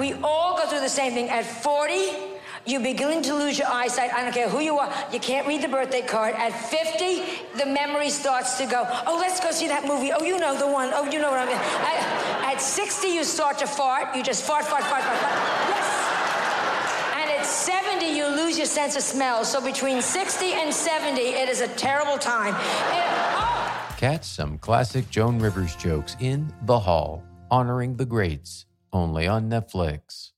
We all go through the same thing. At 40, you're beginning to lose your eyesight. I don't care who you are. You can't read the birthday card. At 50, the memory starts to go, oh, let's go see that movie. Oh, you know the one. Oh, you know what I mean. At, at 60, you start to fart. You just fart, fart, fart, fart, fart. Yes. And at 70, you lose your sense of smell. So between 60 and 70, it is a terrible time. It, oh. Catch some classic Joan Rivers jokes in The Hall, honoring the greats, only on Netflix.